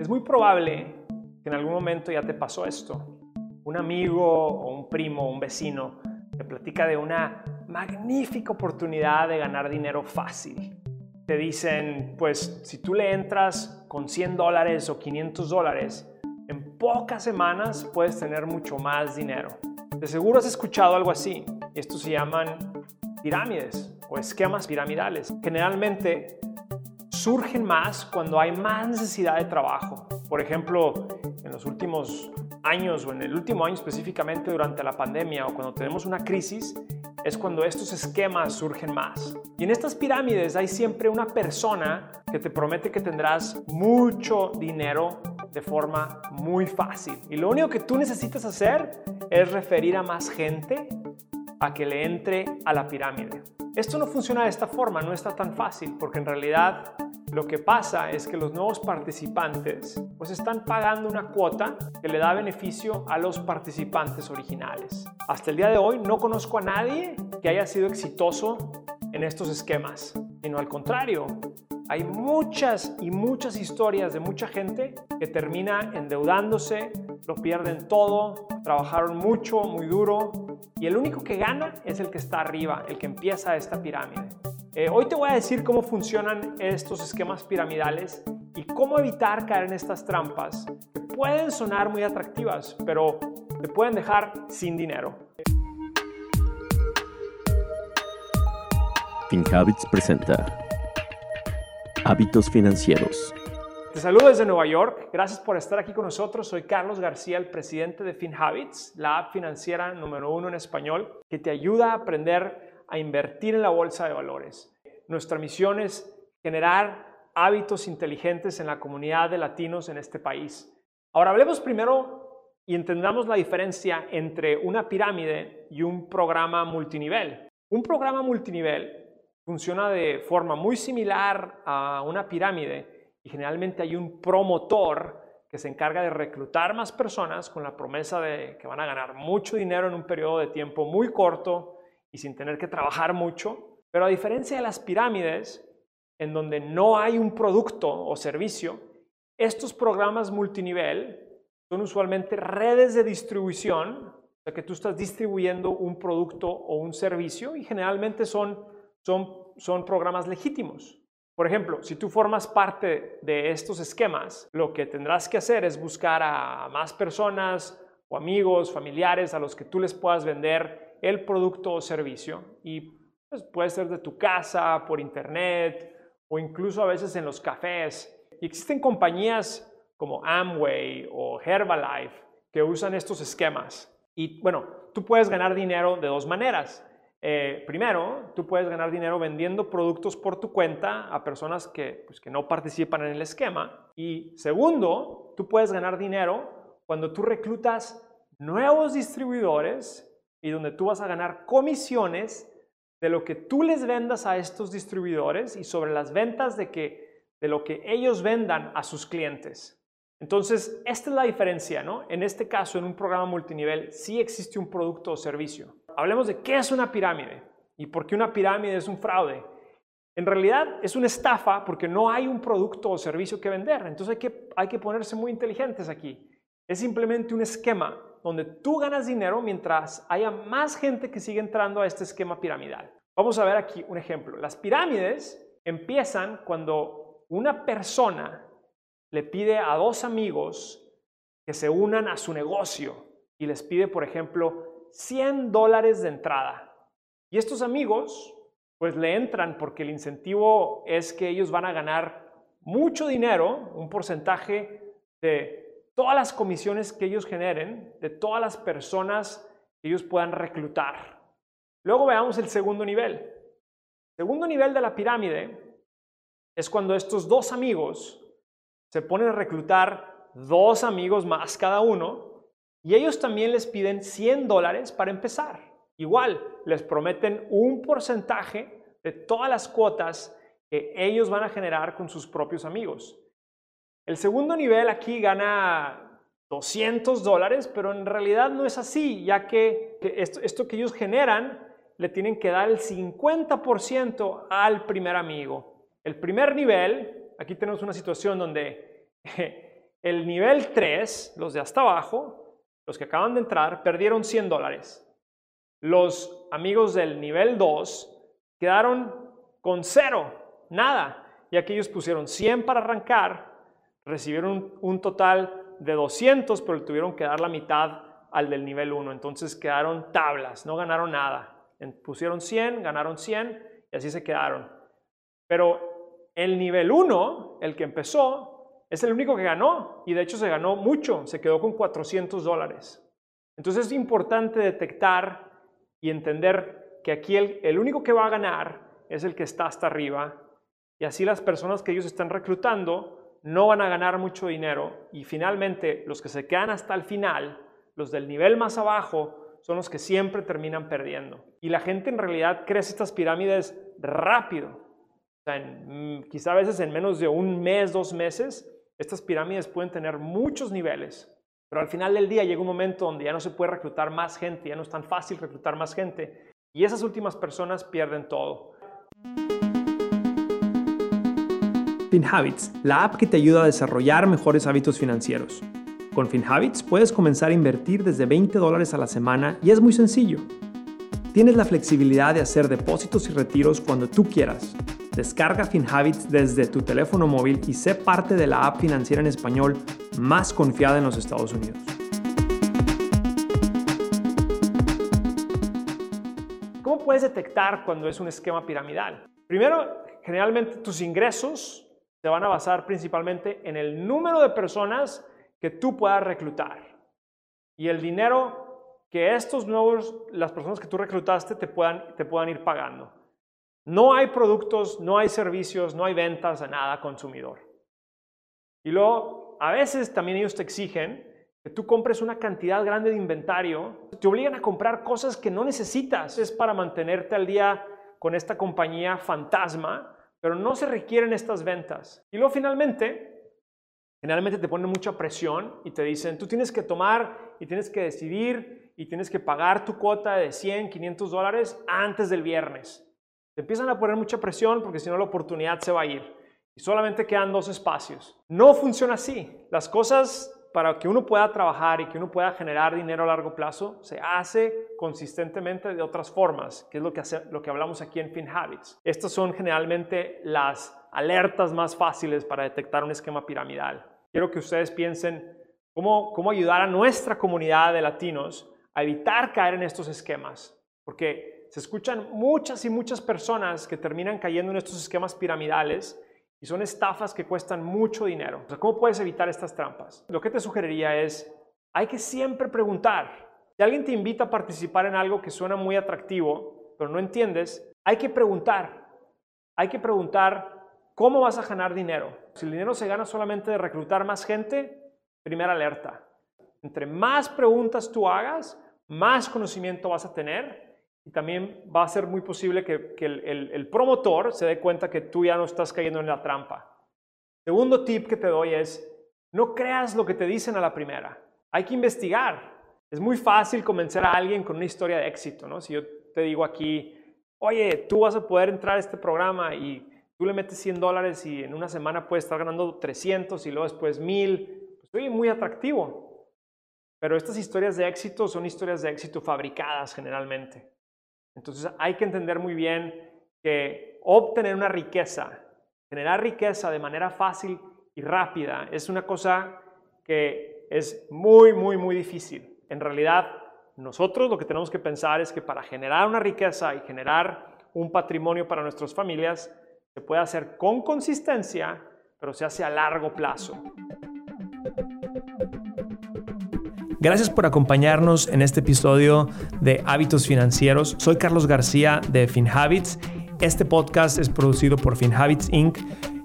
Es muy probable que en algún momento ya te pasó esto. Un amigo o un primo o un vecino te platica de una magnífica oportunidad de ganar dinero fácil. Te dicen, pues si tú le entras con 100 dólares o 500 dólares, en pocas semanas puedes tener mucho más dinero. De seguro has escuchado algo así. Y estos se llaman pirámides o esquemas piramidales. Generalmente surgen más cuando hay más necesidad de trabajo. Por ejemplo, en los últimos años o en el último año específicamente durante la pandemia o cuando tenemos una crisis, es cuando estos esquemas surgen más. Y en estas pirámides hay siempre una persona que te promete que tendrás mucho dinero de forma muy fácil. Y lo único que tú necesitas hacer es referir a más gente a que le entre a la pirámide. Esto no funciona de esta forma, no está tan fácil, porque en realidad lo que pasa es que los nuevos participantes pues están pagando una cuota que le da beneficio a los participantes originales. Hasta el día de hoy no conozco a nadie que haya sido exitoso en estos esquemas, sino al contrario, hay muchas y muchas historias de mucha gente que termina endeudándose, lo pierden todo, trabajaron mucho, muy duro y el único que gana es el que está arriba, el que empieza esta pirámide. Eh, hoy te voy a decir cómo funcionan estos esquemas piramidales y cómo evitar caer en estas trampas pueden sonar muy atractivas, pero te pueden dejar sin dinero. FinHabits presenta Hábitos financieros. Te saludo desde Nueva York. Gracias por estar aquí con nosotros. Soy Carlos García, el presidente de FinHabits, la app financiera número uno en español que te ayuda a aprender a invertir en la bolsa de valores. Nuestra misión es generar hábitos inteligentes en la comunidad de latinos en este país. Ahora hablemos primero y entendamos la diferencia entre una pirámide y un programa multinivel. Un programa multinivel funciona de forma muy similar a una pirámide y generalmente hay un promotor que se encarga de reclutar más personas con la promesa de que van a ganar mucho dinero en un periodo de tiempo muy corto y sin tener que trabajar mucho. Pero a diferencia de las pirámides, en donde no hay un producto o servicio, estos programas multinivel son usualmente redes de distribución, o sea que tú estás distribuyendo un producto o un servicio y generalmente son, son son programas legítimos. Por ejemplo, si tú formas parte de estos esquemas, lo que tendrás que hacer es buscar a más personas o amigos, familiares a los que tú les puedas vender el producto o servicio. Y pues, puede ser de tu casa, por internet o incluso a veces en los cafés. Y existen compañías como Amway o Herbalife que usan estos esquemas. Y bueno, tú puedes ganar dinero de dos maneras. Eh, primero, tú puedes ganar dinero vendiendo productos por tu cuenta a personas que, pues, que no participan en el esquema. Y segundo, tú puedes ganar dinero cuando tú reclutas nuevos distribuidores y donde tú vas a ganar comisiones de lo que tú les vendas a estos distribuidores y sobre las ventas de, que, de lo que ellos vendan a sus clientes. Entonces, esta es la diferencia, ¿no? En este caso, en un programa multinivel, sí existe un producto o servicio. Hablemos de qué es una pirámide y por qué una pirámide es un fraude. En realidad es una estafa porque no hay un producto o servicio que vender. Entonces hay que, hay que ponerse muy inteligentes aquí. Es simplemente un esquema donde tú ganas dinero mientras haya más gente que sigue entrando a este esquema piramidal. Vamos a ver aquí un ejemplo. Las pirámides empiezan cuando una persona le pide a dos amigos que se unan a su negocio y les pide, por ejemplo, 100 dólares de entrada. Y estos amigos, pues le entran porque el incentivo es que ellos van a ganar mucho dinero, un porcentaje de todas las comisiones que ellos generen, de todas las personas que ellos puedan reclutar. Luego veamos el segundo nivel. El segundo nivel de la pirámide es cuando estos dos amigos se ponen a reclutar dos amigos más cada uno y ellos también les piden 100 dólares para empezar. Igual, les prometen un porcentaje de todas las cuotas que ellos van a generar con sus propios amigos. El segundo nivel aquí gana 200 dólares, pero en realidad no es así, ya que esto, que ellos generan le tienen que dar el 50% al primer amigo. El primer nivel Aquí tenemos una situación donde el nivel 3, los de hasta abajo, los que acaban de entrar, perdieron 100 dólares. Los amigos del nivel 2 quedaron con cero, nada, ya que ellos pusieron 100 para arrancar, recibieron un, total de 200, pero tuvieron que dar la mitad al del nivel 1. Entonces quedaron tablas, no ganaron nada. Pusieron 100, ganaron 100 y así se quedaron. Pero el nivel 1, el que empezó, es el único que ganó y de hecho se ganó mucho, se quedó con 400 dólares. Entonces es importante detectar y entender que aquí el, único que va a ganar es el que está hasta arriba y así las personas que ellos están reclutando no van a ganar mucho dinero y finalmente los que se quedan hasta el final, los del nivel más abajo, son los que siempre terminan perdiendo. Y la gente en realidad crece estas pirámides rápido. Sea, mm, quizá a veces en menos de un mes, dos meses, estas pirámides pueden tener muchos niveles. Pero al final del día llega un momento donde ya no se puede reclutar más gente, ya no es tan fácil reclutar más gente. Y esas últimas personas pierden todo. FinHabits, la app que te ayuda a desarrollar mejores hábitos financieros. Con FinHabits puedes comenzar a invertir desde 20 dólares a la semana y es muy sencillo. Tienes la flexibilidad de hacer depósitos y retiros cuando tú quieras. Descarga FinHabits desde tu teléfono móvil y sé parte de la app financiera en español más confiada en los Estados Unidos. ¿Cómo puedes detectar cuando es un esquema piramidal? Primero, generalmente tus ingresos se van a basar principalmente en el número de personas que tú puedas reclutar y el dinero que estos nuevos, las personas que tú reclutaste te puedan, te puedan ir pagando. No hay productos, no hay servicios, no hay ventas a nada consumidor. Y luego, a veces también ellos te exigen que tú compres una cantidad grande de inventario, te obligan a comprar cosas que no necesitas, es para mantenerte al día con esta compañía fantasma, pero no se requieren estas ventas. Y luego finalmente, generalmente te ponen mucha presión y te dicen, tú tienes que tomar y tienes que decidir y tienes que pagar tu cuota de 100, 500 dólares antes del viernes. Empiezan a poner mucha presión porque si no la oportunidad se va a ir. Y solamente quedan dos espacios. No funciona así. Las cosas para que uno pueda trabajar y que uno pueda generar dinero a largo plazo se hace consistentemente de otras formas, que es lo que, hace, lo que hablamos aquí en FinHabits. Estas son generalmente las alertas más fáciles para detectar un esquema piramidal. Quiero que ustedes piensen cómo, cómo ayudar a nuestra comunidad de latinos a evitar caer en estos esquemas, porque se escuchan muchas y muchas personas que terminan cayendo en estos esquemas piramidales y son estafas que cuestan mucho dinero. ¿Cómo puedes evitar estas trampas? Lo que te sugeriría es, hay que siempre preguntar. Si alguien te invita a participar en algo que suena muy atractivo, pero no entiendes, hay que preguntar. Hay que preguntar ¿Cómo vas a ganar dinero? Si el dinero se gana solamente de reclutar más gente, primera alerta. Entre más preguntas tú hagas, más conocimiento vas a tener también va a ser muy posible que, el, promotor se dé cuenta que tú ya no estás cayendo en la trampa. Segundo tip que te doy es, no creas lo que te dicen a la primera. Hay que investigar. Es muy fácil convencer a alguien con una historia de éxito, ¿no? Si yo te digo aquí, oye, tú vas a poder entrar a este programa y Tú le metes 100 dólares y en una semana puedes estar ganando 300 y luego después 1000. Pues muy atractivo. Pero estas historias de éxito son historias de éxito fabricadas generalmente. Entonces hay que entender muy bien que obtener una riqueza, generar riqueza de manera fácil y rápida es una cosa que es muy, muy, muy difícil. En realidad, nosotros lo que tenemos que pensar es que para generar una riqueza y generar un patrimonio para nuestras familias, se puede hacer con consistencia, pero se hace a largo plazo. Gracias por acompañarnos en este episodio de Hábitos Financieros. Soy Carlos García de FinHabits. Este podcast es producido por FinHabits Inc.,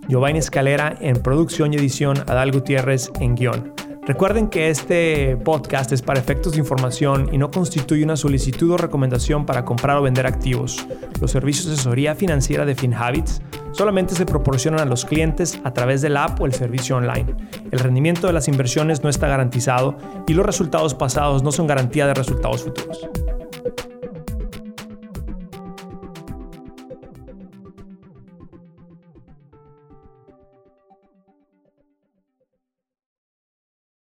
Giovanni Escalera en producción y edición, Adal Gutiérrez en guion. Recuerden que este podcast es para efectos de información y no constituye una solicitud o recomendación para comprar o vender activos. Los servicios de asesoría financiera de FinHabits solamente se proporcionan a los clientes a través del app o el servicio online. El rendimiento de las inversiones no está garantizado y los resultados pasados no son garantía de resultados futuros.